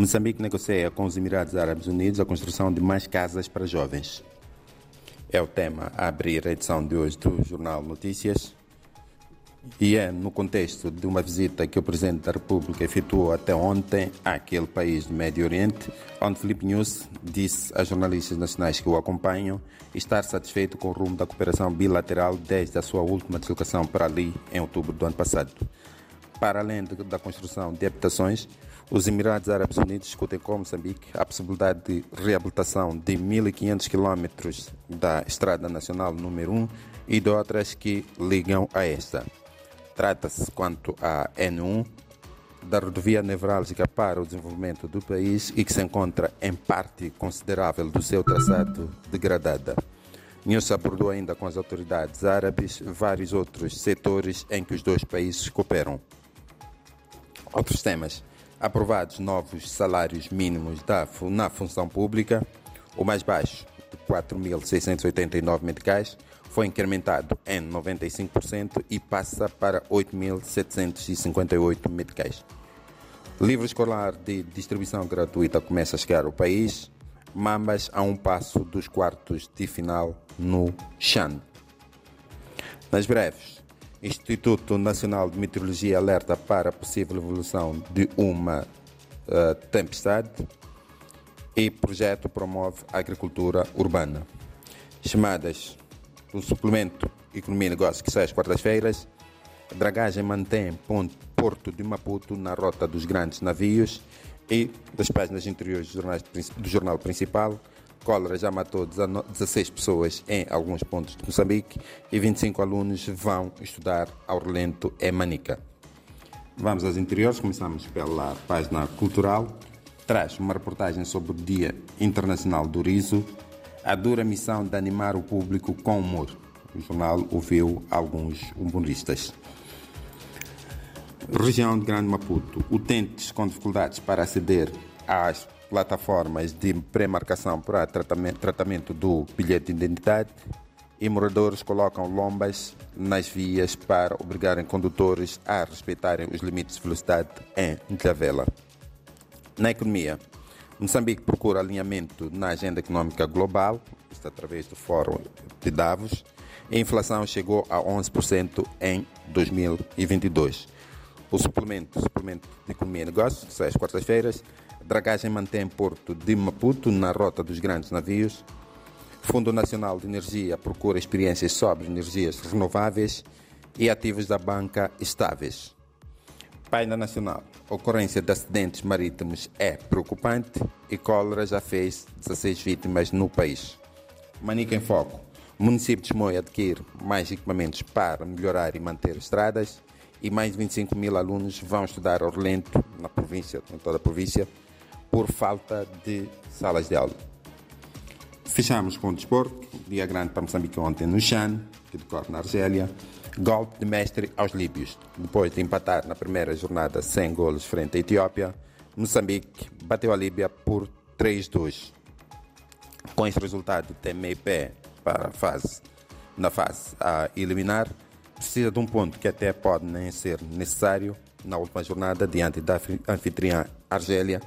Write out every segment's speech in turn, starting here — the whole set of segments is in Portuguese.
Moçambique negocia com os Emirados Árabes Unidos a construção de mais casas para jovens. É o tema a abrir a edição de hoje do Jornal Notícias. E é no contexto de uma visita que o Presidente da República efetuou até ontem àquele país do Médio Oriente, onde Felipe News disse a jornalistas nacionais que o acompanham estar satisfeito com o rumo da cooperação bilateral desde a sua última deslocação para ali em outubro do ano passado. Para além da construção de habitações, os Emirados Árabes Unidos discutem com Moçambique a possibilidade de reabilitação de 1.500 quilómetros da Estrada Nacional número 1 e de outras que ligam a esta. Trata-se, quanto à N1, da rodovia nevrálgica para o desenvolvimento do país e que se encontra em parte considerável do seu traçado degradada. News abordou ainda com as autoridades árabes vários outros setores em que os dois países cooperam. Outros temas. Aprovados novos salários mínimos da, na função pública, o mais baixo, de 4.689 meticais, foi incrementado em 95% e passa para 8.758 meticais. Livro escolar de distribuição gratuita começa a chegar ao país, mambas a um passo dos quartos de final no Chan. Nas breves, Instituto Nacional de Meteorologia alerta para a possível evolução de uma uh, tempestade e projeto promove a agricultura urbana. Chamadas do suplemento Economia e Negócios que sai às quartas-feiras, dragagem mantém ponto Porto de Maputo na rota dos grandes navios e das páginas interiores do, do jornal principal, cólera já matou 16 pessoas em alguns pontos de Moçambique e 25 alunos vão estudar ao relento em Manica. Vamos aos interiores, começamos pela página cultural. Traz uma reportagem sobre o Dia Internacional do Riso, a dura missão de animar o público com humor. O jornal ouviu alguns humoristas. Região de Grande Maputo. Utentes com dificuldades para aceder às plataformas de pré-marcação para tratamento, do bilhete de identidade e moradores colocam lombas nas vias para obrigarem condutores a respeitarem os limites de velocidade em Ilhavela. Na economia, Moçambique procura alinhamento na agenda econômica global, isto através do Fórum de Davos. A inflação chegou a 11% em 2022. O suplemento, suplemento de Economia e Negócios, às quartas-feiras, dragagem mantém Porto de Maputo na rota dos grandes navios. Fundo Nacional de Energia procura experiências sobre energias renováveis e ativos da banca estáveis. Paina Nacional. Ocorrência de acidentes marítimos é preocupante e cólera já fez 16 vítimas no país. Manica em Foco. O município de Chimoio adquire mais equipamentos para melhorar e manter estradas e mais de 25 mil alunos vão estudar ao relento na província, em toda a província, por falta de salas de aula. Fechamos com o desporto, dia grande para Moçambique ontem no Chan, que decorre na Argélia. Golpe de mestre aos líbios. Depois de empatar na primeira jornada sem golos frente à Etiópia, Moçambique bateu a Líbia por 3-2. Com esse resultado, tem meio pé para a fase, na fase a eliminar precisa de um ponto que até pode nem ser necessário na última jornada diante da anfitriã Argélia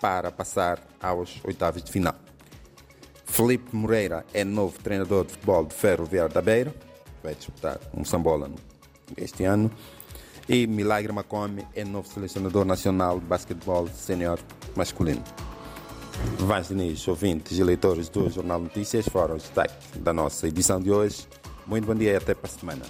para passar aos oitavos de final. Felipe Moreira é novo treinador de futebol de Ferroviário da Beira, vai disputar um sambola este ano. E Milagre Macome é novo selecionador nacional de basquetebol sênior masculino. Vãs Diniz, ouvintes e leitores do Jornal Notícias, foram os destaques da nossa edição de hoje. Muito bom dia e até para a semana.